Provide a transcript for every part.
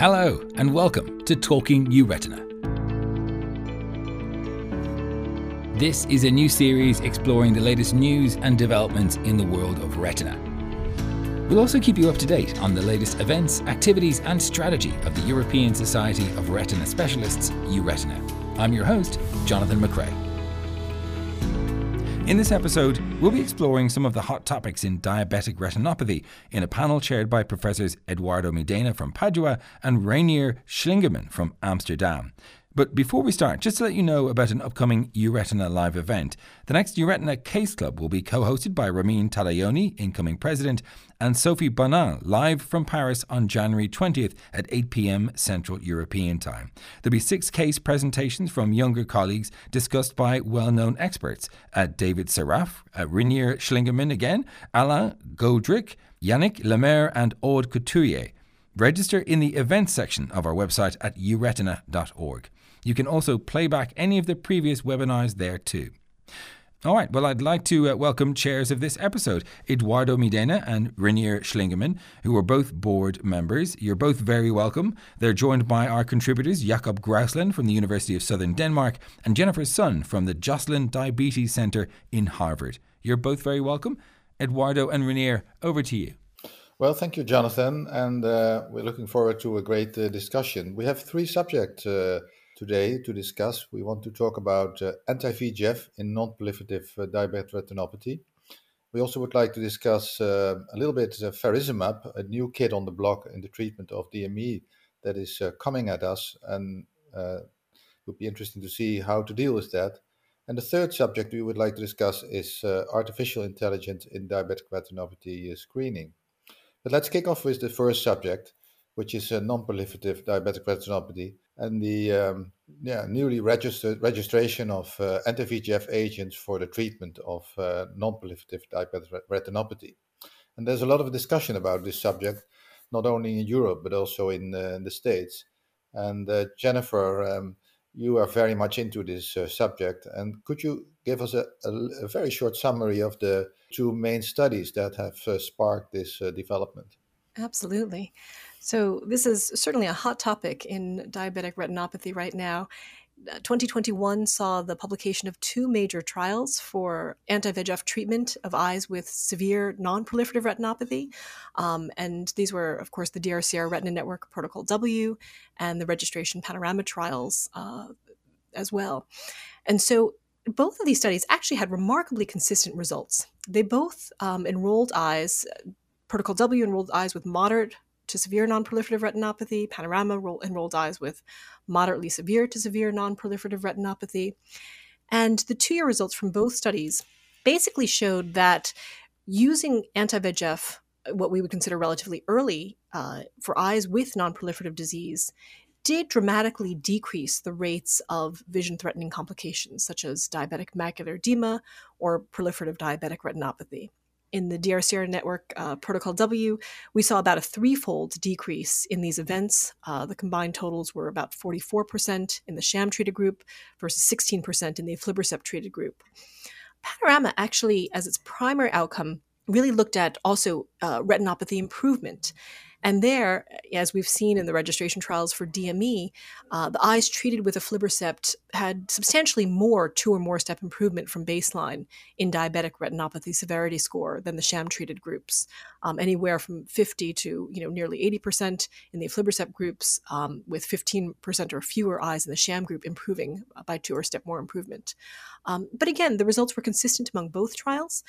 Hello, and welcome to Talking Euretina. This is a new series exploring the latest news and developments in the world of retina. We'll also keep you up to date on the latest events, activities, and strategy of the European Society of Retina Specialists, Euretina. I'm your host, Jonathan McCrea. In this episode, we'll be exploring some of the hot topics in diabetic retinopathy in a panel chaired by Professors Edoardo Midena from Padua and Reinier Schlingemann from Amsterdam. But before we start, just to let you know about an upcoming Euretina live event. The next Euretina Case Club will be co hosted by Ramin Tadayoni, incoming president, and Sophie Bonnin, live from Paris on January 20th at 8 pm Central European Time. There'll be six case presentations from younger colleagues discussed by well known experts uh, David Sarraf, uh, Reinier Schlingemann again, Alain Gaudric, Yannick Le Mer, and Aude Couturier. Register in the events section of our website at euretina.org. You can also play back any of the previous webinars there too. All right, well, I'd like to uh, welcome chairs of this episode, Edoardo Midena and Reinier Schlingemann, who are both board members. You're both very welcome. They're joined by our contributors, Jakob Grauslund from the University of Southern Denmark and Jennifer Sun from the Joslin Diabetes Center in Harvard. You're both very welcome. Eduardo and Reinier, over to you. Well, thank you, Jonathan, and uh, we're looking forward to a great uh, discussion. We have three subjects uh, today to discuss. We want to talk about uh, anti-VEGF in non-proliferative uh, diabetic retinopathy. We also would like to discuss uh, a little bit uh, a new kid on the block in the treatment of DME that is uh, coming at us, and uh, it would be interesting to see how to deal with that. And the third subject we would like to discuss is artificial intelligence in diabetic retinopathy screening. But let's kick off with the first subject, which is non-proliferative diabetic retinopathy and the um, yeah, newly registered registration of uh, anti-VEGF agents for the treatment of uh, non-proliferative diabetic retinopathy. And there's a lot of discussion about this subject, not only in Europe but also in, uh, in the States. And uh, Jennifer, um, you are very much into this uh, subject, and could you give us a, a, a, very short summary of the two main studies that have uh, sparked this development? Absolutely. So, this is certainly a hot topic in diabetic retinopathy right now. Uh, 2021 saw the publication of two major trials for anti VEGF treatment of eyes with severe non proliferative retinopathy. Um, and these were, of course, the DRCR Retina Network Protocol W and the registration panorama trials uh, as well. And so both of these studies actually had remarkably consistent results. They both um, enrolled eyes, Protocol W enrolled eyes with moderate to severe nonproliferative retinopathy. Panorama enrolled eyes with moderately severe to severe nonproliferative retinopathy. And the two year results from both studies basically showed that using anti VEGF, what we would consider relatively early uh, for eyes with nonproliferative disease, did dramatically decrease the rates of vision threatening complications such as diabetic macular edema or proliferative diabetic retinopathy in the DRCR network uh, protocol W, we saw about a threefold decrease in these events. Uh, the combined totals were about 44% in the sham treated group versus 16% in the aflibercept treated group. Panorama actually, as its primary outcome, really looked at also uh, retinopathy improvement. And there, as we've seen in the registration trials for DME, uh, the eyes treated with aflibercept had substantially more two or more step improvement from baseline in diabetic retinopathy severity score than the sham treated groups, um, anywhere from 50 to you know nearly 80% in the aflibercept groups, um, with 15% or fewer eyes in the sham group improving by two or step more improvement. Um, but again, the results were consistent among both trials.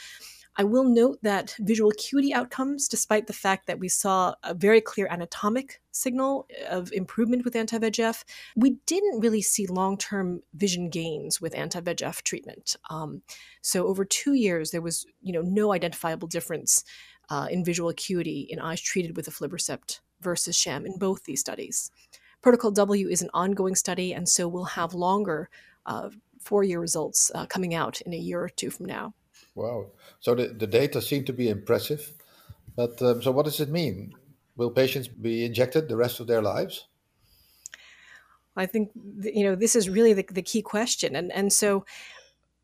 I will note that visual acuity outcomes, despite the fact that we saw a very clear anatomic signal of improvement with anti VEGF, we didn't really see long term vision gains with anti VEGF treatment. Um, so over two years, there was you know no identifiable difference uh, in visual acuity in eyes treated with aflibercept versus sham in both these studies. Protocol W is an ongoing study, and so we'll have longer uh, four year results uh, coming out in a year or two from now. Wow. So the, the data seem to be impressive. But um, so what does it mean? Will patients be injected the rest of their lives? I think you know this is really the, the key question, and and so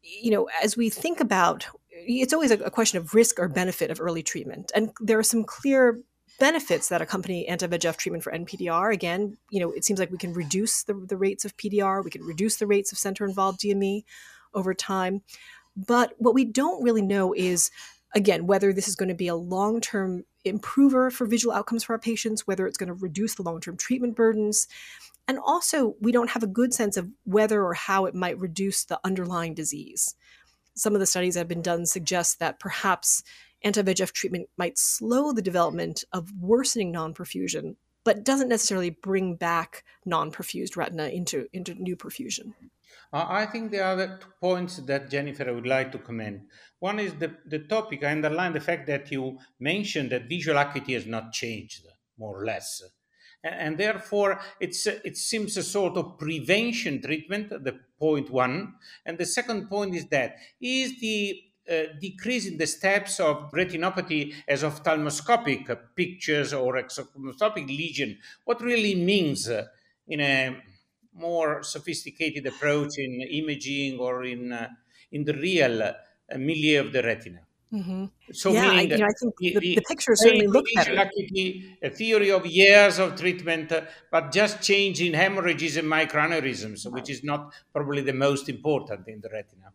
you know as we think about it's always a, a question of risk or benefit of early treatment, and there are some clear benefits that accompany anti-VEGF treatment for NPDR. Again, you know, it seems like we can reduce the, the rates of PDR, we can reduce the rates of center-involved DME over time. But what we don't really know is, again, whether this is going to be a long-term improver for visual outcomes for our patients, whether it's going to reduce the long-term treatment burdens. And also, we don't have a good sense of whether or how it might reduce the underlying disease. Some of the studies that have been done suggest that perhaps anti VEGF treatment might slow the development of worsening non perfusion, but doesn't necessarily bring back non perfused retina into, into new perfusion. Uh, I think there are two points that Jennifer would like to comment. One is the, the topic. I underline the fact that you mentioned that visual acuity has not changed, more or less. And, and therefore, it's, it seems a sort of prevention treatment, the point one. And the second point is that is the uh, decrease in the steps of retinopathy as of ophthalmoscopic pictures or exophthalmoscopic lesion, what really means in a more sophisticated approach in imaging or in, uh, in the real uh, milieu of the retina. Mm-hmm. So yeah, I, you know, I think the, the, the pictures certainly look better. A theory of years of treatment, uh, but just change in hemorrhages and microaneurysms, right. which is not probably the most important in the retina.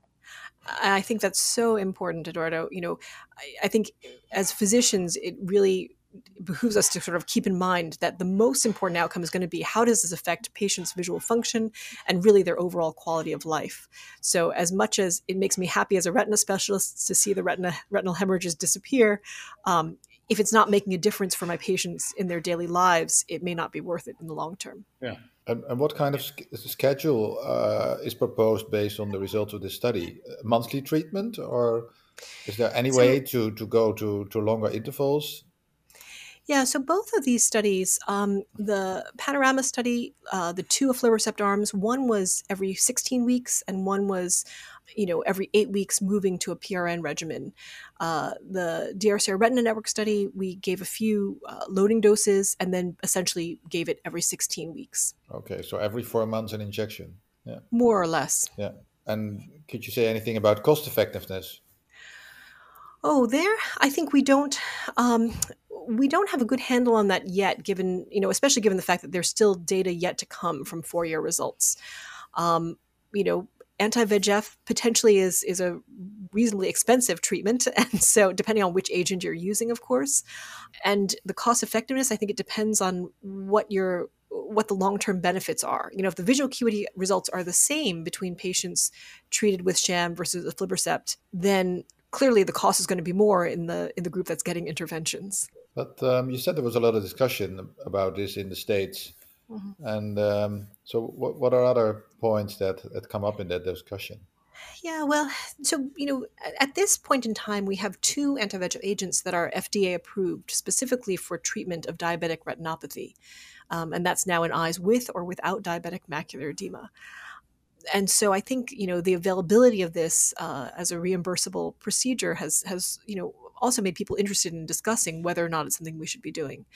I think that's so important, Edoardo. You know, I, I think as physicians, it really behooves us to sort of keep in mind that the most important outcome is going to be how does this affect patients' visual function and really their overall quality of life. So, as much as it makes me happy as a retina specialist to see the retina retinal hemorrhages disappear, um, if it's not making a difference for my patients in their daily lives, it may not be worth it in the long term. Yeah. And, and what kind of schedule uh, is proposed based on the results of this study? Monthly treatment, or is there any so, way to, to go to, to longer intervals? Yeah, so both of these studies, um, the Panorama study, uh, the two aflibercept arms, one was every 16 weeks and one was, you know, every eight weeks moving to a PRN regimen. Uh, the DRCR Retina Network study, we gave a few uh, loading doses and then essentially gave it every 16 weeks. Okay, so every four months an injection. Yeah. More or less. Yeah. And could you say anything about cost effectiveness? Oh, there, I think we don't. Um, we don't have a good handle on that yet, given, you know, especially given the fact that there's still data yet to come from four year results. Um, you know, anti VEGF potentially is, is a reasonably expensive treatment. And so, depending on which agent you're using, of course, and the cost effectiveness, I think it depends on what your what the long-term benefits are. You know, if the visual acuity results are the same between patients treated with sham versus aflibercept, then clearly the cost is going to be more in the in the group that's getting interventions. But um, you said there was a lot of discussion about this in the states, mm-hmm. and um, so what, what are other points that that come up in that discussion? Yeah, well, so you know, at this point in time, we have two anti-VEGF agents that are FDA approved specifically for treatment of diabetic retinopathy, um, and that's now in eyes with or without diabetic macular edema and so I think you know the availability of this uh, as a reimbursable procedure has has you know also made people interested in discussing whether or not it's something we should be doing.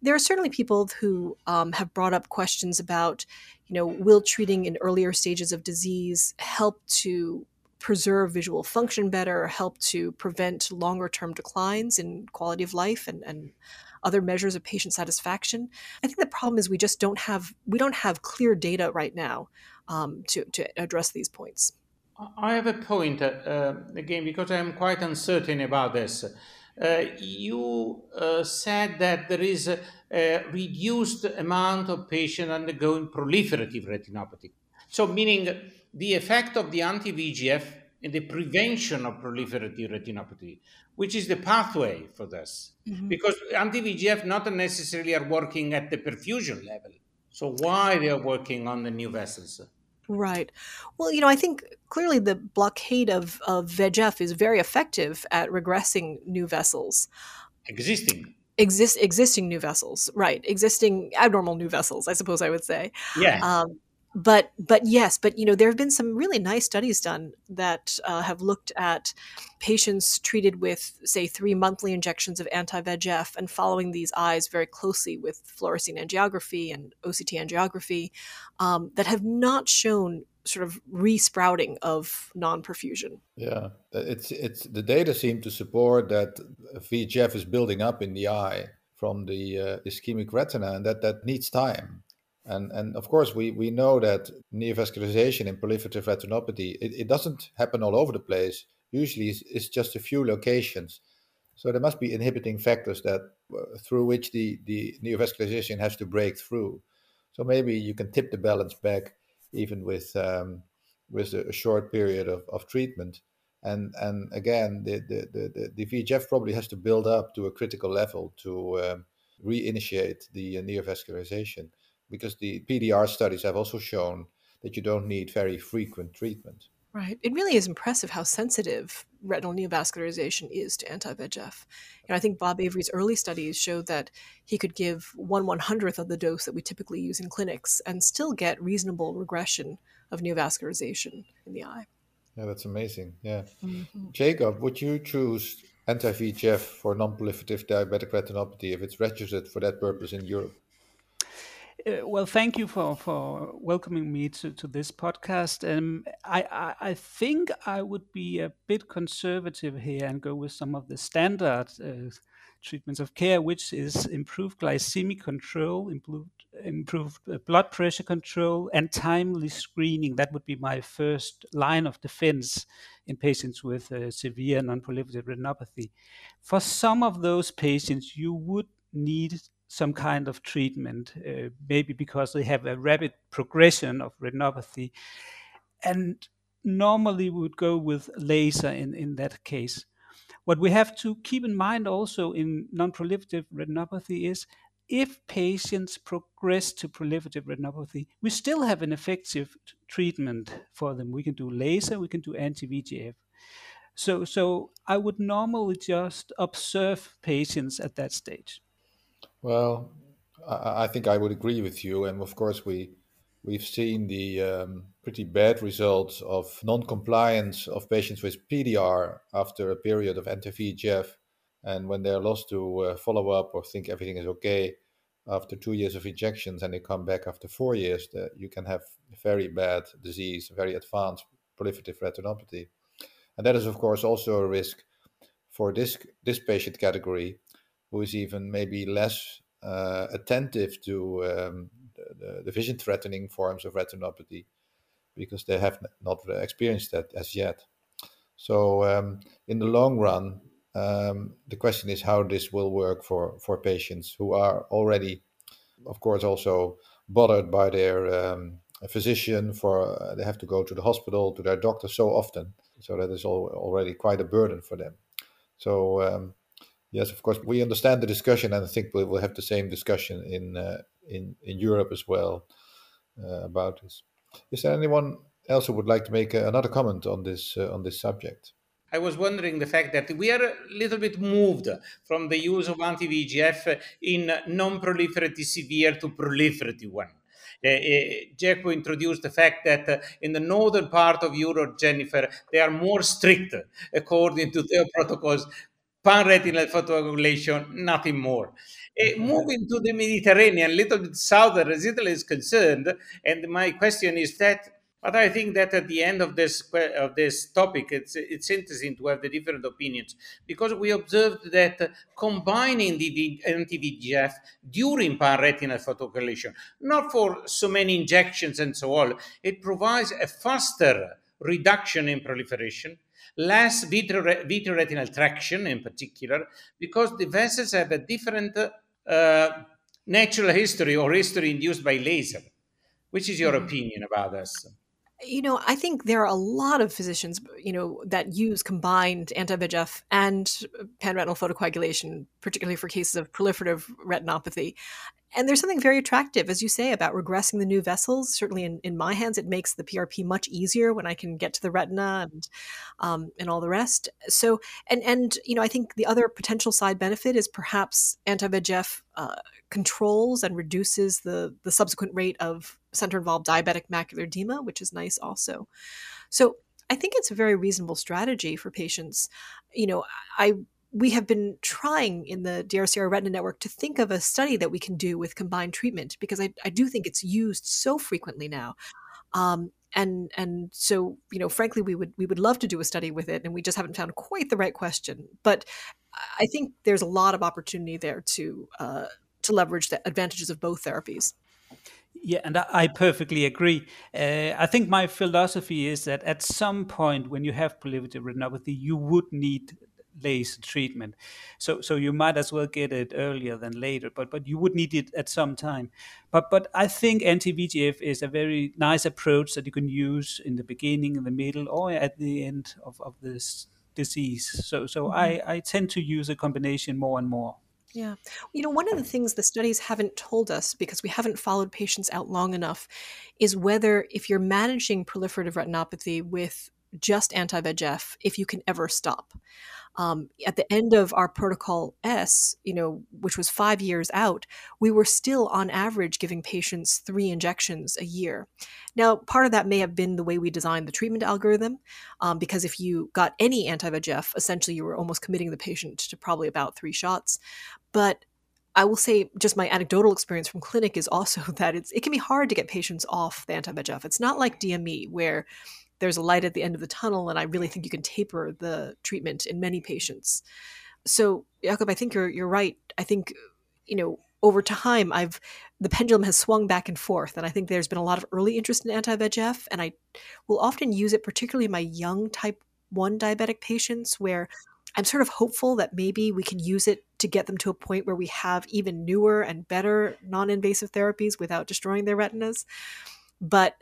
There are certainly people who um, have brought up questions about, you know, will treating in earlier stages of disease help to preserve visual function better, help to prevent longer term declines in quality of life and, and other measures of patient satisfaction. I think the problem is we just don't have we don't have clear data right now um, to, to address these points. I have a point uh, again because I am quite uncertain about this. Uh, you uh, said that there is a, a, reduced amount of patients undergoing proliferative retinopathy. So, meaning the effect of the anti VEGF in the prevention of proliferative retinopathy, which is the pathway for this. Mm-hmm. Because anti VEGF not necessarily are working at the perfusion level. So, why they are working on the new vessels? Right. Well, you know, I think clearly the blockade of, of VEGF is very effective at regressing new vessels. Existing. Exist existing new vessels, right? Existing abnormal new vessels, I suppose I would say. Yeah. Um, but but yes but you know there have been some really nice studies done that uh, have looked at patients treated with say three monthly injections of anti-vegf and following these eyes very closely with fluorescein angiography and oct angiography um, that have not shown sort of resprouting of non-perfusion yeah it's it's the data seem to support that vegf is building up in the eye from the uh, ischemic retina, and that that needs time. And and of course, we we know that neovascularization in proliferative retinopathy it, it doesn't happen all over the place. Usually, it's, it's just a few locations. So there must be inhibiting factors that uh, through which the the neovascularization has to break through. So maybe you can tip the balance back even with um, with a, short period of, of treatment. And and again, the, the, the, the VEGF probably has to build up to a critical level to um, reinitiate the uh, neovascularization because the PDR studies have also shown that you don't need very frequent treatment. Right. It really is impressive how sensitive retinal neovascularization is to anti-VEGF. And I think Bob Avery's early studies showed that he could give one one hundredth of the dose that we typically use in clinics and still get reasonable regression of neovascularization in the eye. Yeah, that's amazing. Yeah. Mm-hmm. Jakob, would you choose anti-VEGF for non-proliferative diabetic retinopathy if it's registered for that purpose in Europe? Uh, well, thank you for, for welcoming me to, to this podcast. Um, I, I, I, think I would be a bit conservative here and go with some of the standard uh, treatments of care, which is improved glycemic control, improved, improved uh, blood pressure control, and timely screening. That would be my first line of defense in patients with uh, severe non-proliferative retinopathy. For some of those patients, you would need some kind of treatment, uh, maybe because they have a rapid progression of retinopathy. And normally we would go with laser in, in that case. What we have to keep in mind also in non-proliferative retinopathy is if patients progress to proliferative retinopathy, we still have an effective treatment for them. We can do laser, we can do anti-VEGF. So, so I would normally just observe patients at that stage. Well, I, I think I would agree with you, and of course we we've seen the um, pretty bad results of non-compliance of patients with PDR after a period of anti-VEGF, and when they're lost to uh, follow up or think everything is okay after two years of injections, and they come back after four years, that you can have very bad disease, very advanced proliferative retinopathy, and that is of course also a risk for this this patient category who is even maybe less uh, attentive to um, the, the, vision threatening forms of retinopathy because they have not experienced that as yet. So, um, in the long run, um, the question is how this will work for, for patients who are already, of course, also bothered by their um, physician. For uh, they have to go to the hospital to their doctor so often, so that is all, already quite a burden for them. So um, Yes, of course, we understand the discussion, and I think we will have the same discussion in uh, in in Europe as well uh, about this. Is there anyone else who would like to make uh, another comment on this uh, on this subject? I was wondering the fact that we are a little bit moved from the use of anti-VEGF in non-proliferative severe to proliferative one. Uh, uh, introduced the fact that uh, in the northern part of Europe, Jennifer, they are more strict according to their protocols pan-retinal photocoagulation, nothing more. Uh, moving to the Mediterranean, a little bit southern as Italy is concerned, and my question is that, but I think that at the end of this of this topic, it's it's interesting to have the different opinions because we observed that combining the anti-VEGF during pan-retinal photocoagulation, not for so many injections and so on, it provides a faster reduction in proliferation less vitreoretinal traction in particular, because the vessels have a different uh, natural history or history induced by laser. Which is your mm-hmm. opinion about this? You know, I think there are a lot of physicians, you know, that use combined anti-VEGF and panretinal photocoagulation, particularly for cases of proliferative retinopathy. And there's something very attractive, as you say, about regressing the new vessels. Certainly, in, in my hands, it makes the PRP much easier when I can get to the retina and um, and all the rest. So, and and you know, I think the other potential side benefit is perhaps anti-VEGF uh, controls and reduces the the subsequent rate of center-involved diabetic macular edema, which is nice also. So, I think it's a very reasonable strategy for patients. You know, I we have been trying in the DRCR Retina Network to think of a study that we can do with combined treatment because I, I do think it's used so frequently now. Um, and and so you know frankly we would we would love to do a study with it and we just haven't found quite the right question but I think there's a lot of opportunity there to uh, to leverage the advantages of both therapies. Yeah, and I perfectly agree. Uh, I think my philosophy is that at some point when you have proliferative retinopathy, you would need laser treatment. So so you might as well get it earlier than later, but but you would need it at some time. But but I think anti-VEGF is a very nice approach that you can use in the beginning, in the middle, or at the end of, of this disease. So so mm-hmm. I, I tend to use a combination more and more. Yeah. You know, one of the things the studies haven't told us because we haven't followed patients out long enough is whether if you're managing proliferative retinopathy with just anti VEGF, if you can ever stop. Um, at the end of our protocol S, you know, which was five years out, we were still on average giving patients three injections a year. Now, part of that may have been the way we designed the treatment algorithm, um, because if you got any anti VEGF, essentially you were almost committing the patient to probably about three shots. But I will say, just my anecdotal experience from clinic is also that it's it can be hard to get patients off the anti VEGF. It's not like DME where there's a light at the end of the tunnel, and I really think you can taper the treatment in many patients. So, Jakob, I think you're you're right. I think you know over time I've the pendulum has swung back and forth, and I think there's been a lot of early interest in anti VEGF, and I will often use it, particularly in my young type one diabetic patients, where I'm sort of hopeful that maybe we can use it to get them to a point where we have even newer and better non invasive therapies without destroying their retinas. But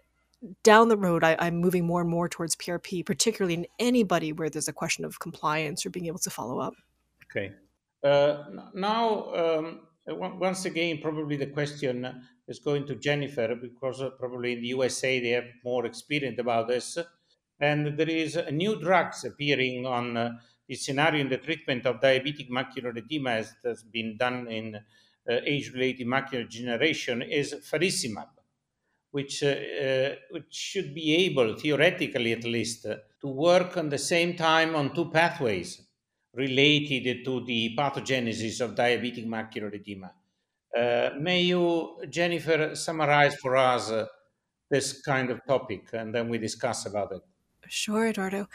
down the road, I, am moving more and more towards PRP, particularly in anybody where there's a question of compliance or being able to follow up. Okay. Uh, now, um, once again, probably the question is going to Jennifer because uh, probably in the USA they have more experience about this. And there is new drugs appearing on uh, scenario in the treatment of diabetic macular edema, as has been done in uh, age-related macular degeneration, is faricimab which, uh, uh, which should be able, theoretically at least, to work on the same time on two pathways related to the pathogenesis of diabetic macular edema. Uh, may you, Jennifer, summarize for us uh, this kind of topic and then we discuss about it? Sure, Edoardo.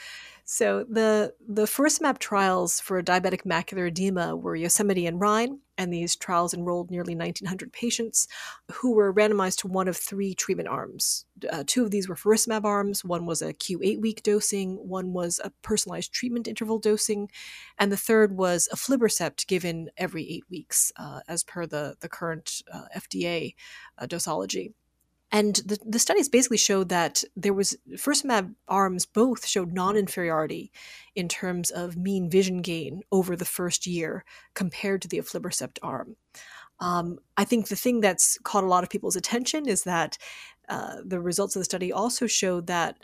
So the the faricimab trials for diabetic macular edema were Yosemite and Rhine, and these trials enrolled nearly 1,900 patients who were randomized to one of three treatment arms. Uh, two of these were faricimab arms. One was a Q8 week dosing. One was a personalized treatment interval dosing, and the third was a aflibercept given every eight weeks, uh, as per the the current uh, FDA uh, dosology. And the, the studies basically showed that there was faricimab arms both showed non-inferiority in terms of mean vision gain over the first year compared to the aflibercept arm. Um, I think the thing that's caught a lot of people's attention is that uh, the results of the study also showed that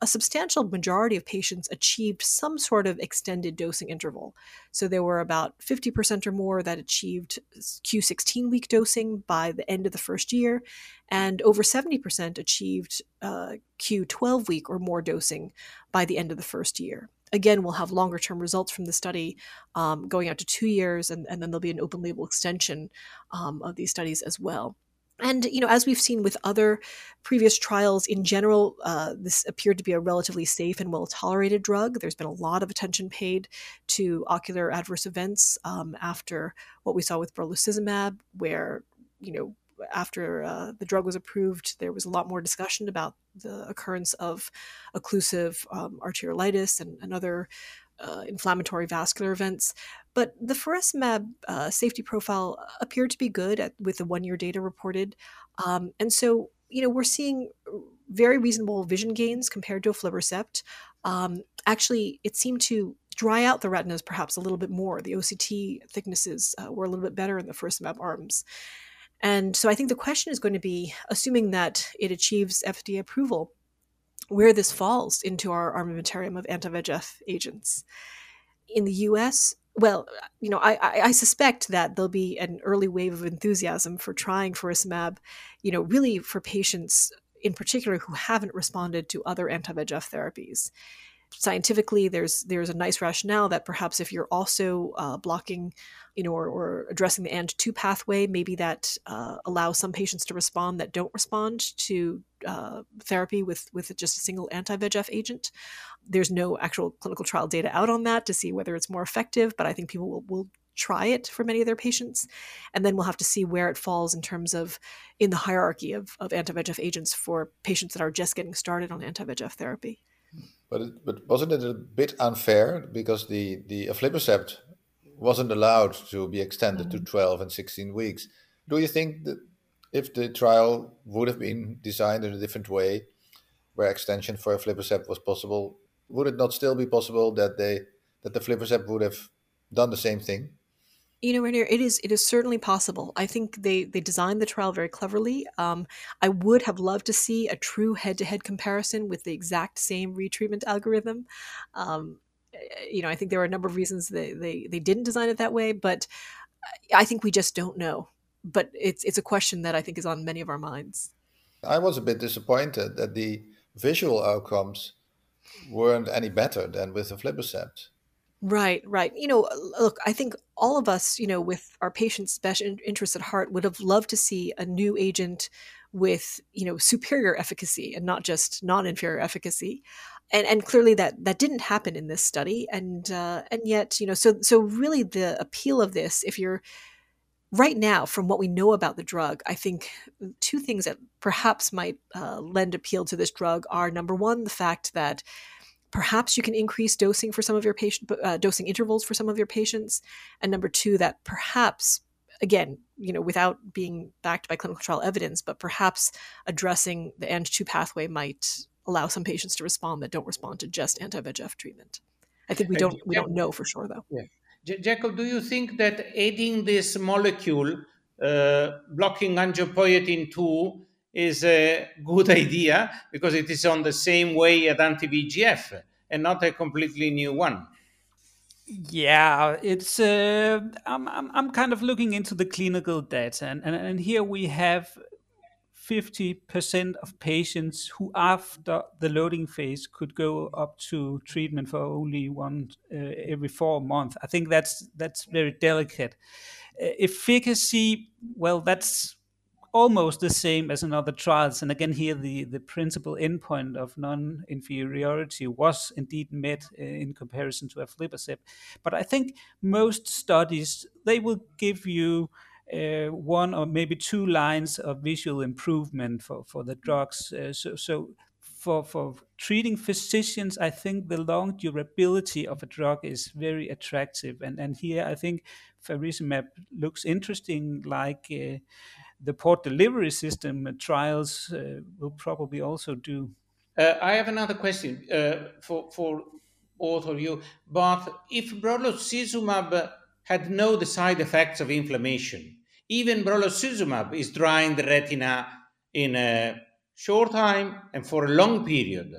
a substantial majority of patients achieved some sort of extended dosing interval. So there were about 50% or more that achieved Q16 week dosing by the end of the first year, and over 70% achieved uh, Q12 week or more dosing by the end of the first year. Again, we'll have longer term results from the study um, going out to two years, and, and, then there'll be an open label extension um, of these studies as well. And you know, as we've seen with other previous trials, in general, uh, this appeared to be a relatively safe and well tolerated drug. There's been a lot of attention paid to ocular adverse events um, after what we saw with brolucizumab, where you know after uh, the drug was approved, there was a lot more discussion about the occurrence of occlusive um, arteriolitis and, and other uh, inflammatory vascular events. But the faricimab uh, safety profile appeared to be good at, with the one year data reported. Um, and so, you know, we're seeing very reasonable vision gains compared to aflibercept. Um, actually, it seemed to dry out the retinas perhaps a little bit more. The OCT thicknesses uh, were a little bit better in the faricimab arms. And so I think the question is going to be assuming that it achieves FDA approval, where this falls into our armamentarium of anti VEGF agents. In the US, well, uh, you know, I, I, suspect that there'll be an early wave of enthusiasm for trying faricimab, you know, really for patients in particular who haven't responded to other anti-VEGF therapies. Scientifically, there's there's a nice rationale that perhaps if you're also uh, blocking, you know, or, or, addressing the ang2 pathway, maybe that uh, allows some patients to respond that don't respond to uh, therapy with with just a single anti-VEGF agent. There's no actual clinical trial data out on that to see whether it's more effective, but I think people will, will try it for many of their patients. And then we'll have to see where it falls in terms of in the hierarchy of, of anti VEGF agents for patients that are just getting started on anti VEGF therapy. But, it, but wasn't it a bit unfair because the, the aflibercept wasn't allowed to be extended mm-hmm. to 12 and 16 weeks? Do you think that if the trial would have been designed in a different way, where extension for aflibercept was possible, would it not still be possible that they that the aflibercept would have done the same thing? You know, Reinier, it is it is certainly possible. I think they they designed the trial very cleverly. Um, I would have loved to see a true head to head comparison with the exact same retreatment algorithm. Um, you know, I think there are a number of reasons they, they they didn't design it that way, but I think we just don't know. But it's it's a question that I think is on many of our minds. I was a bit disappointed that the visual outcomes weren't any better than with the aflibercept. Right, right. You know, look, I think all of us, you know, with our patients' best interests at heart, would have loved to see a new agent with, you know, superior efficacy and not just non-inferior efficacy. And, and clearly that that didn't happen in this study. And uh, and yet, you know, so so really the appeal of this, if you're right now, from what we know about the drug, I think two things that perhaps might uh, lend appeal to this drug are number one, the fact that perhaps you can increase dosing for some of your patient uh, dosing intervals for some of your patients. And number two that perhaps again you know without being backed by clinical trial evidence but perhaps addressing the ang2 pathway might allow some patients to respond that don't respond to just anti-vegf treatment. I think we don't we don't know for sure though. Yeah. jakob do you think that adding this molecule uh, blocking angiopoietin 2 is a good idea because it is on the same way as anti-VEGF and not a completely new one. Yeah, it's. Uh, I'm, I'm I'm kind of looking into the clinical data, and and, and here we have. 50% of patients who after the loading phase could go up to treatment for only one uh, every four months i think that's that's very delicate uh, efficacy well that's almost the same as in other trials. And again, here the, the principal endpoint of non inferiority was indeed met uh, in comparison to aflibercept. But I think most studies they will give you uh, one or maybe two lines of visual improvement for, for the drugs. Uh, so, so for, for treating physicians, I think the long durability of a drug is very attractive. And, and here I think faricimab looks interesting, like uh, the port delivery system trials uh, will probably also do. Uh, I have another question uh, for for both of you. But if brolucizumab had no the side effects of inflammation, even brolucizumab is drying the retina in a short time and for a long period.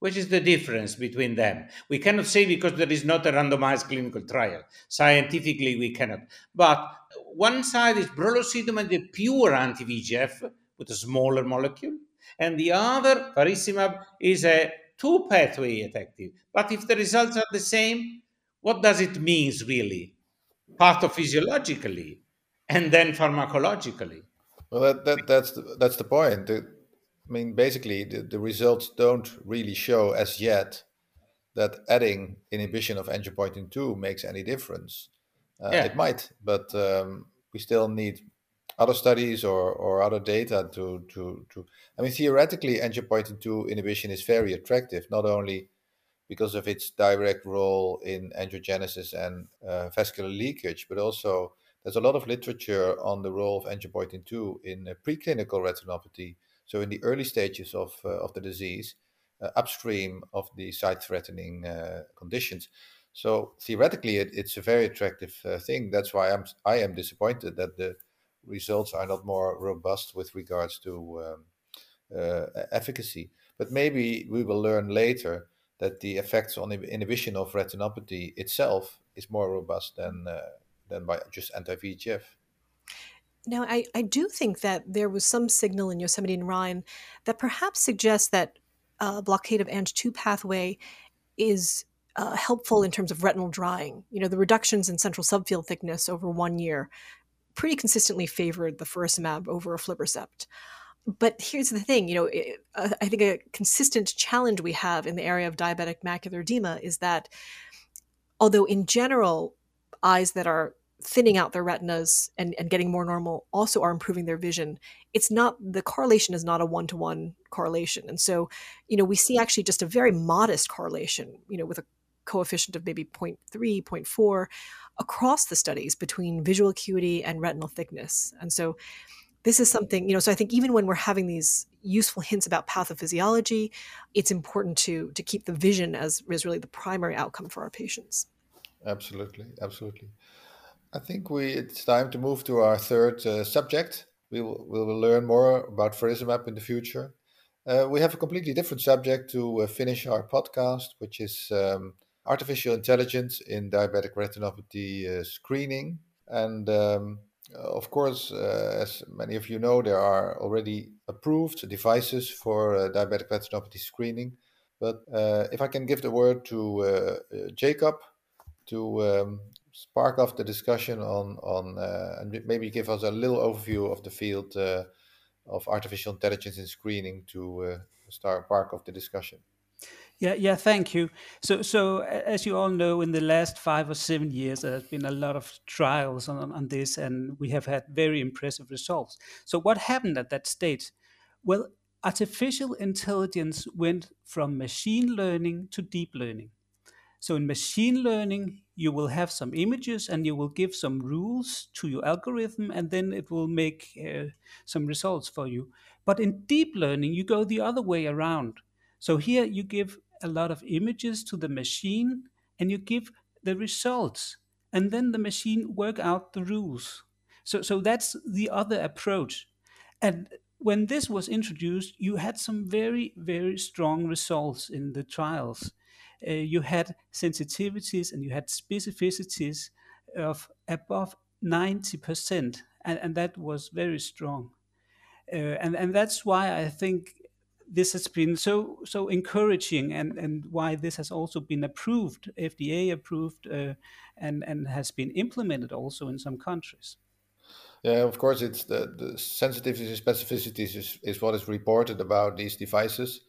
Which is the difference between them? We cannot say because there is not a randomized clinical trial. Scientifically, we cannot. But one side is brolucizumab, the pure anti-VEGF with a smaller molecule, and the other, faricimab, is a two pathway effective. But if the results are the same, what does it mean really? Pathophysiologically and then pharmacologically. Well, that, that, that's, the, that's the point. The, I mean, basically, the, the results don't really show as yet that adding inhibition of angiopoietin 2 makes any difference. Uh, yeah. It might, but um, we still need other studies or, or other data to, to, to. I mean, theoretically, angiopoietin 2 inhibition is very attractive, not only because of its direct role in angiogenesis and uh, vascular leakage, but also there's a lot of literature on the role of angiopoietin 2 in uh, preclinical retinopathy. So, in the early stages of, uh, of the disease, uh, upstream of the sight threatening uh, conditions. So theoretically, it, it's a very attractive uh, thing. That's why I'm I am disappointed that the results are not more robust with regards to um, uh, efficacy. But maybe we will learn later that the effects on inhibition of retinopathy itself is more robust than uh, than by just anti-VEGF. Now, I, I do think that there was some signal in Yosemite and Rhine that perhaps suggests that blockade of Ang2 pathway is uh, helpful in terms of retinal drying. You know, the reductions in central subfield thickness over one year pretty consistently favored the faricimab over aflibercept. But here's the thing, you know, it, uh, I think a consistent challenge we have in the area of diabetic macular edema is that although in general eyes that are thinning out their retinas and, and getting more normal also are improving their vision it's not the correlation is not a one-to-one correlation and so you know we see actually just a very modest correlation you know with a coefficient of maybe 0.3 0.4 across the studies between visual acuity and retinal thickness and so this is something you know so i think even when we're having these useful hints about pathophysiology it's important to to keep the vision as is really the primary outcome for our patients absolutely absolutely I think we it's time to move to our third uh, subject. We will, we will learn more about faricimab in the future. Uh, we have a completely different subject to uh, finish our podcast, which is um, artificial intelligence in diabetic retinopathy uh, screening. And um, of course, uh, as many of you know, there are already approved devices for uh, diabetic retinopathy screening. But if I can give the word to Jakob to um, spark off the discussion on on uh, and maybe give us a little overview of the field uh, of artificial intelligence in screening to uh, start spark off the discussion. Yeah, yeah, thank you. So, so as you all know, in the last five or seven years, there has been a lot of trials on, on this, and we have had very impressive results. So, what happened at that stage? Well, artificial intelligence went from machine learning to deep learning. So, in machine learning, you will have some images and you will give some rules to your algorithm and then it will make uh, some results for you but in deep learning you go the other way around so here you give a lot of images to the machine and you give the results. And then the machine work out the rules. So so that's the other approach. And when this was introduced you had some very very strong results in the trials. Uh, you had sensitivities and you had specificities of above 90%, and, and that was very strong. Uh, and, and that's why I think this has been so so encouraging and, and why this has also been approved, FDA approved, uh, and, and has been implemented also in some countries. Yeah, of course, it's the, the sensitivities and specificities is, is what is reported about these devices.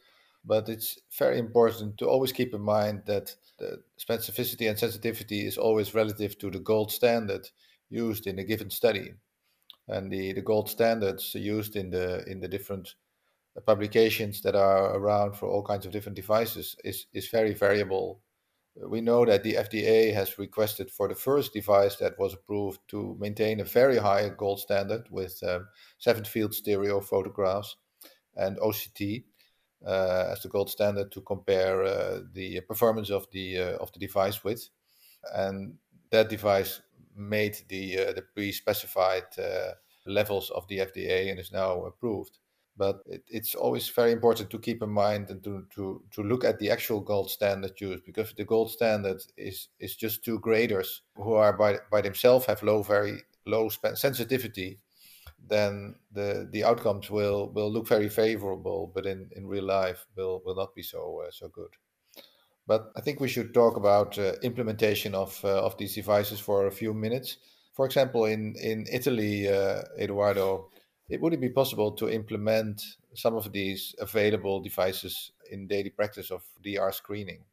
But it's very important to always keep in mind that the specificity and sensitivity is always relative to the gold standard used in a given study. And the, the gold standards used in the in the different publications that are around for all kinds of different devices is, is very variable. We know that the FDA has requested for the first device that was approved to maintain a very high gold standard with um, seven field stereo photographs and OCT uh, as the gold standard to compare uh, the performance of the uh, of the device with, and that device made the the pre-specified levels of the FDA and is now approved but it, it's always very important to keep in mind and to, to, to look at the actual gold standard used because the gold standard is is just two graders who are by by themselves have low very low sensitivity then the the outcomes will will look very favorable, but in, in real life will will not be so uh, so good. But I think we should talk about uh, implementation of uh, of these devices for a few minutes. For example, in in Italy, uh, Edoardo, it would it be possible to implement some of these available devices in daily practice of DR screening?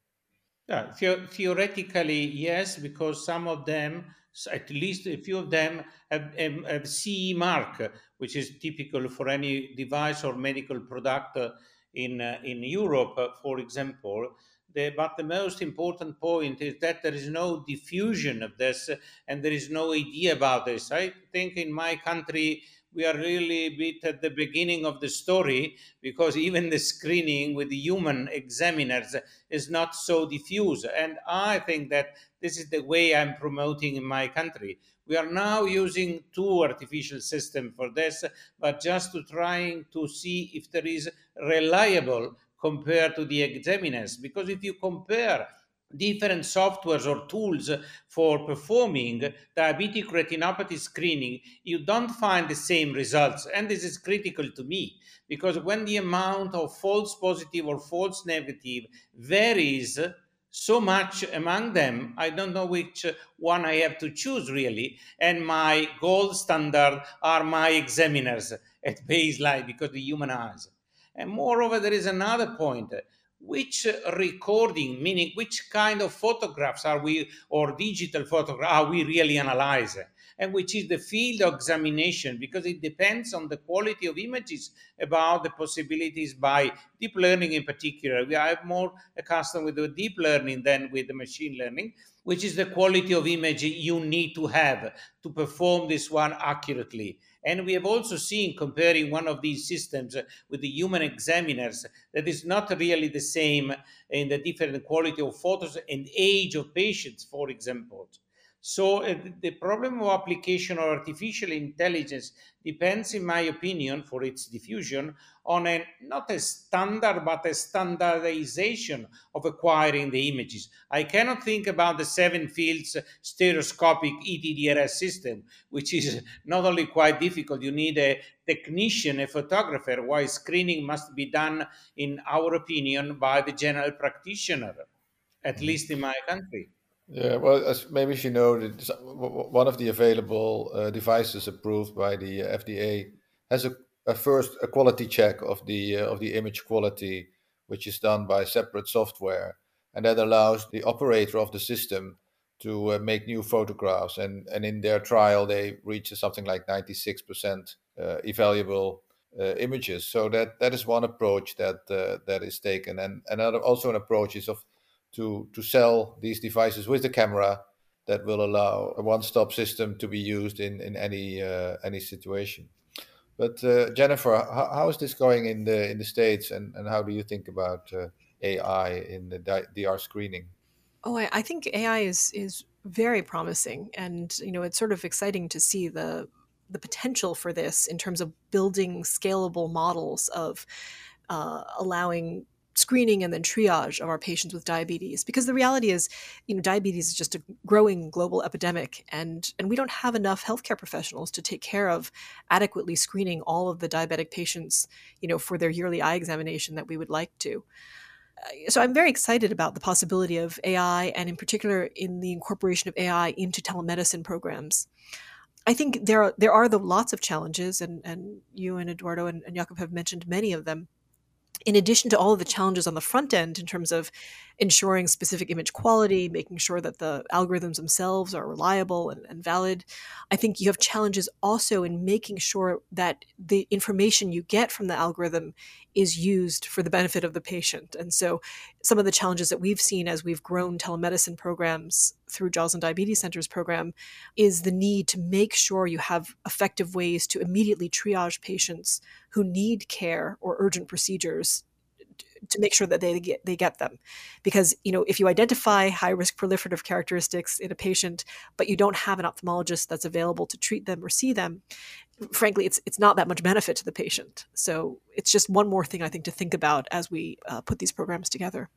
Yeah, the- theoretically, yes, because some of them at least a few of them have, have, CE mark, which is typical for any device or medical product uh, in, uh, in Europe, uh, for example. The, but the most important point is that there is no diffusion of this and there is no idea about this. I think in my country, we are really a bit at the beginning of the story because even the screening with the human examiners is not so diffuse. And I think that this is the way I'm promoting in my country. We are now using two artificial systems for this, but just to trying to see if there is reliable compared to the examiners. Because if you compare different softwares or tools for performing diabetic retinopathy screening, you don't find the same results. And this is critical to me because when the amount of false positive or false negative varies so much among them. I don't know which one I have to choose really. And my gold standard are my examiners at baseline because the human eyes. And moreover, there is another point. Which recording, meaning which kind of photographs are we, or digital photograph, are we really analyzing? and which is the field of examination because it depends on the quality of images about the possibilities by deep learning in particular. We are more accustomed with the deep learning than with the machine learning, which is the quality of image you need to have to perform this one accurately. And we have also seen, comparing one of these systems uh, with the human examiners, that is not really the same in the different quality of photos and age of patients, for example. So uh, the problem of application of artificial intelligence depends, in my opinion, for its diffusion, on a not a standard but a standardization of acquiring the images. I cannot think about the seven fields stereoscopic ETDRS system, which is not only quite difficult, you need a technician, a photographer, while screening must be done, in our opinion, by the general practitioner, at mm-hmm. least in my country. Yeah, well, as maybe you know, one of the available uh, devices approved by the uh, FDA has a, a, first a quality check of the uh, of the image quality, which is done by separate software, and that allows the operator of the system to uh, make new photographs. And and in their trial, they reach something like ninety six percent uh, evaluable uh, images. So that that is one approach that that is taken, and another also an approach is of to to sell these devices with the camera that will allow a one-stop system to be used in in any uh, any situation. But uh, Jennifer, how, how is this going in the in the states, and, and how do you think about uh, AI in the DR screening? Oh, I, I think AI is is very promising, and you know it's sort of exciting to see the the potential for this in terms of building scalable models of uh, allowing screening and then triage of our patients with diabetes because the reality is you know diabetes is just a growing global epidemic and and we don't have enough healthcare professionals to take care of adequately screening all of the diabetic patients you know for their yearly eye examination that we would like to uh, so I'm very excited about the possibility of AI and in particular in the incorporation of AI into telemedicine programs. I think there are there are the lots of challenges and, and you and Edoardo and, and Jakob have mentioned many of them in addition to all of the challenges on the front end in terms of ensuring specific image quality, making sure that the algorithms themselves are reliable and, and, valid, I think you have challenges also in making sure that the information you get from the algorithm is used for the benefit of the patient. And so, some of the challenges that we've seen as we've grown telemedicine programs through Joslin Diabetes Center's program is the need to make sure you have effective ways to immediately triage patients who need care or urgent procedures to make sure that they get they get them because you know if you identify high risk proliferative characteristics in a patient but you don't have an ophthalmologist that's available to treat them or see them frankly, it's it's not that much benefit to the patient. So it's just one more thing I think to think about as we uh, put these programs together.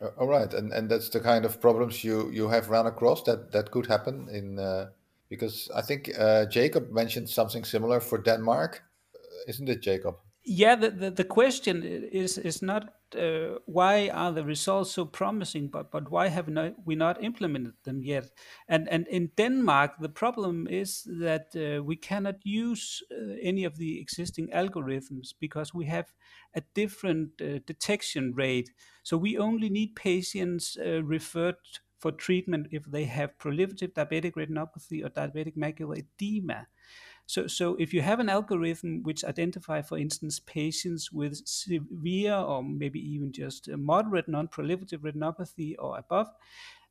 Uh, all right, and and that's the kind of problems you you have run across that that could happen in uh, because I think uh, Jakob mentioned something similar for Denmark, isn't it, Jakob? Yeah, the, the, the question is is not uh, why are the results so promising, but but why have not, we not implemented them yet? And and in Denmark, the problem is that uh, we cannot use uh, any of the existing algorithms because we have a different uh, detection rate. So we only need patients uh, referred for treatment if they have proliferative diabetic retinopathy or diabetic macular edema. So, so if you have an algorithm which identify, for instance, patients with severe or maybe even just moderate non-proliferative retinopathy or above,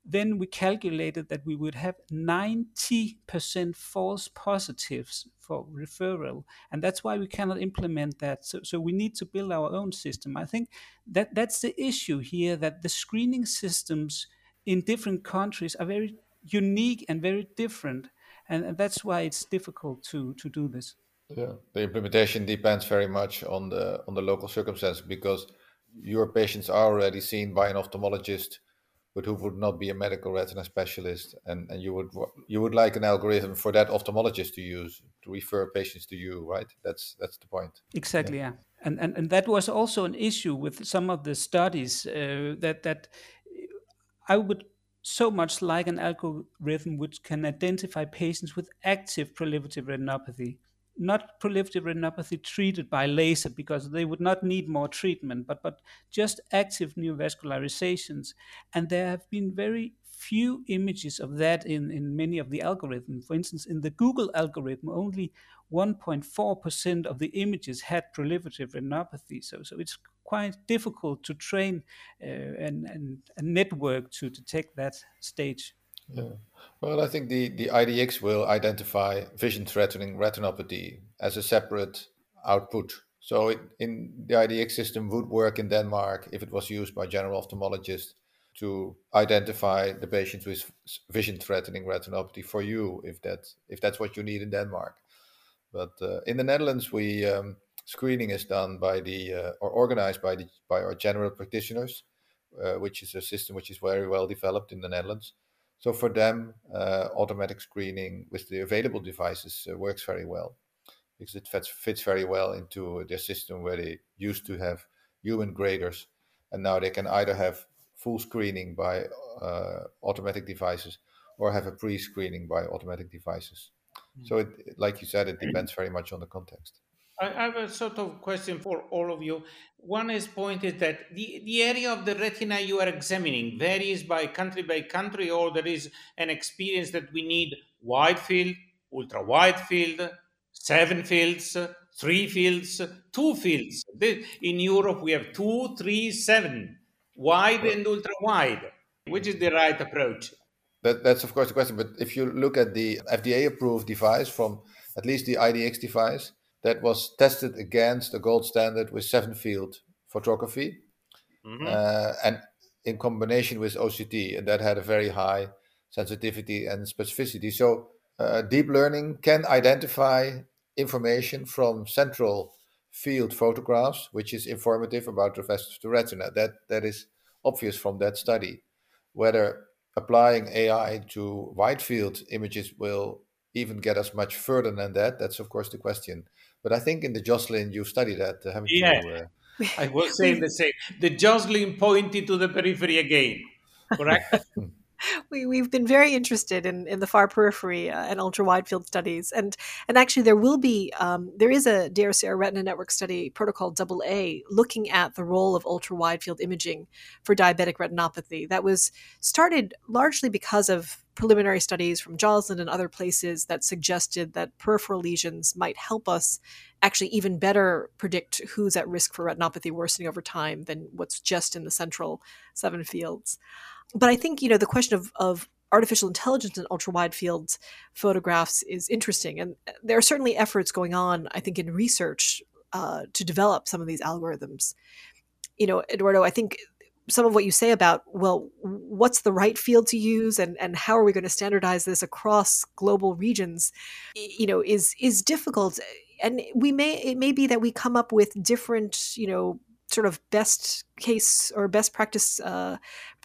then we calculated that we would have 90% false positives for referral. And that's why we cannot implement that. So, so we need to build our own system. I think that that's the issue here that the screening systems in different countries are very unique and very different and that's why it's difficult to to do this. Yeah, the implementation depends very much on the on the local circumstances because your patients are already seen by an ophthalmologist, but who would not be a medical retina specialist, and and you would you would like an algorithm for that ophthalmologist to use to refer patients to you, right? That's that's the point. Exactly. Yeah. yeah. And, and and that was also an issue with some of the studies uh, that that I would so much like an algorithm which can identify patients with active proliferative retinopathy, not proliferative retinopathy treated by laser because they would not need more treatment, but, but just active neovascularizations. And there have been very few images of that in, in many of the algorithms. For instance, in the Google algorithm, only 1.4% of the images had proliferative retinopathy. So, so it's quite difficult to train uh, and, and a network to detect that stage. Yeah. Well, I think the, the IDX will identify vision threatening retinopathy as a separate output. So it, in the IDX system would work in Denmark if it was used by general ophthalmologists to identify the patients with vision threatening retinopathy for you if if that's what you need in Denmark. But uh, in the Netherlands, we um, screening is done by the uh, or organized by the by our general practitioners, uh, which is a system which is very well developed in the Netherlands. So for them, uh, automatic screening with the available devices uh, works very well because it fits, fits very well into their system where they used to have human graders, and now they can either have full screening by uh, automatic devices or have a pre-screening by automatic devices. Mm. So, it, like you said, it depends very much on the context. I have a sort of question for all of you. One is point is that the, the area of the retina you are examining varies by country by country, or there is an experience that we need wide field, ultra wide field, seven fields, three fields, two fields. In Europe, we have two, three, seven, wide and ultra wide. Which is the right approach? That, that's of course the question. But if you look at the FDA approved device from at least the IDX device, that was tested against the gold standard with seven field photography mm-hmm. uh, and in combination with OCT, and that had a very high sensitivity and specificity. So, uh, deep learning can identify information from central field photographs, which is informative about the rest of the retina. That that is obvious from that study. Whether applying AI to wide field images will even get us much further than that, that's of course the question. But I think in the Joslin, you studied that, haven't yeah. you? Uh, I was saying the same. The Joslin pointed to the periphery again, correct? we, we've been very interested in, in the far periphery uh, and ultra wide field studies. And and actually there will be um, there is a DRCR retina network study protocol double A looking at the role of ultra wide field imaging for diabetic retinopathy. That was started largely because of preliminary studies from Joslin and other places that suggested that peripheral lesions might help us actually even better predict who's at risk for retinopathy worsening over time than what's just in the central seven fields but I think you know the question of of artificial intelligence and ultra wide fields photographs is interesting, and there are certainly efforts going on. I think in research uh, to develop some of these algorithms. You know, Edoardo, I think some of what you say about well what's the right field to use and and how are we going to standardize this across global regions you know is is difficult and we may it may be that we come up with different you know sort of best case or best practice uh,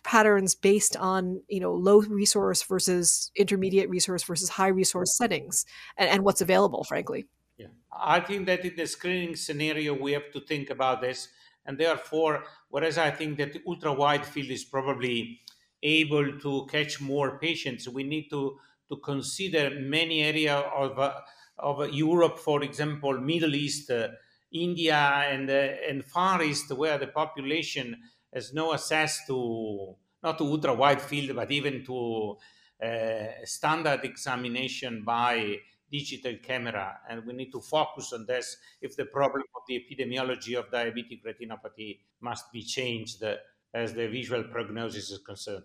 patterns based on you know low resource versus intermediate resource versus high resource settings and, and what's available frankly. Yeah. I think that in the screening scenario we have to think about this. And therefore whereas i think that the ultra wide field is probably able to catch more patients we need to to consider many area of uh, of europe for example middle east uh, india and uh, and far east where the population has no access to not to ultra wide field, but even to uh, standard examination by digital camera. And we need to focus on this if the problem of the epidemiology of diabetic retinopathy must be changed uh, as the visual prognosis is concerned.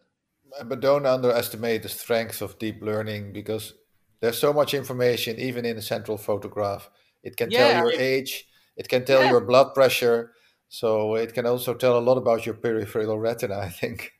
But don't underestimate the strength of deep learning because there's so much information, even in a central photograph. It can yeah, tell your age, it can tell yeah. your blood pressure, so it can also tell a lot about your peripheral retina, I think.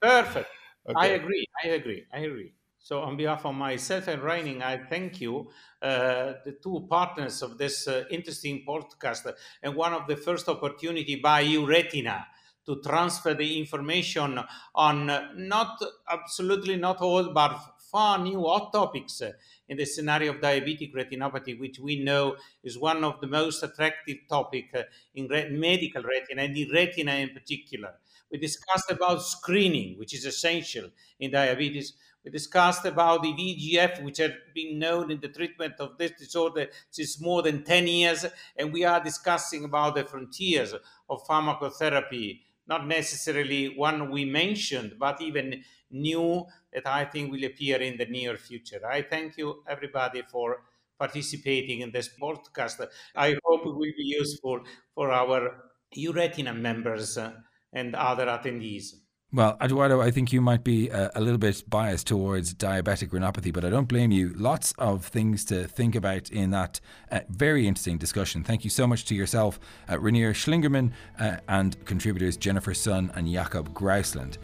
Perfect. Okay. I agree. I agree. I agree. So, on behalf of myself and Reinier, I thank you, uh, the two partners of this uh, interesting podcast, and one of the first opportunity by EURetina to transfer the information on uh, not absolutely not all, but far new hot topics uh, in the scenario of diabetic retinopathy, which we know is one of the most attractive topic uh, in re- medical retina and in retina in particular. We discussed about screening, which is essential in diabetes. We discussed about the VEGF, which has been known in the treatment of this disorder since more than 10 years. And we are discussing about the frontiers of pharmacotherapy, not necessarily one we mentioned, but even new that I think will appear in the near future. I thank you, everybody, for participating in this podcast. I hope it will be useful for our EURETINA members uh, and other attendees. Well, Edoardo, I think you might be a, a, little bit biased towards diabetic retinopathy, but I don't blame you. Lots of things to think about in that uh, very interesting discussion. Thank you so much to yourself, uh, Reinier Schlingemann, uh, and contributors Jennifer Sun and Jakob Grauslund.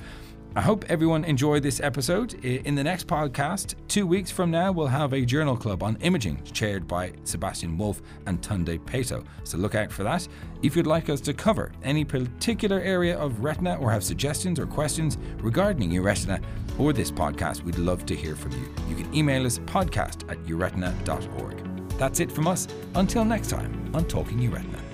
I hope everyone enjoyed this episode. In the next podcast, two weeks from now, we'll have a journal club on imaging chaired by Sebastian Wolf and Tunde Peto. So look out for that. If you'd like us to cover any particular area of retina or have suggestions or questions regarding EURETINA or this podcast, we'd love to hear from you. You can email us podcast at euretina.org. That's it from us. Until next time on Talking Retina.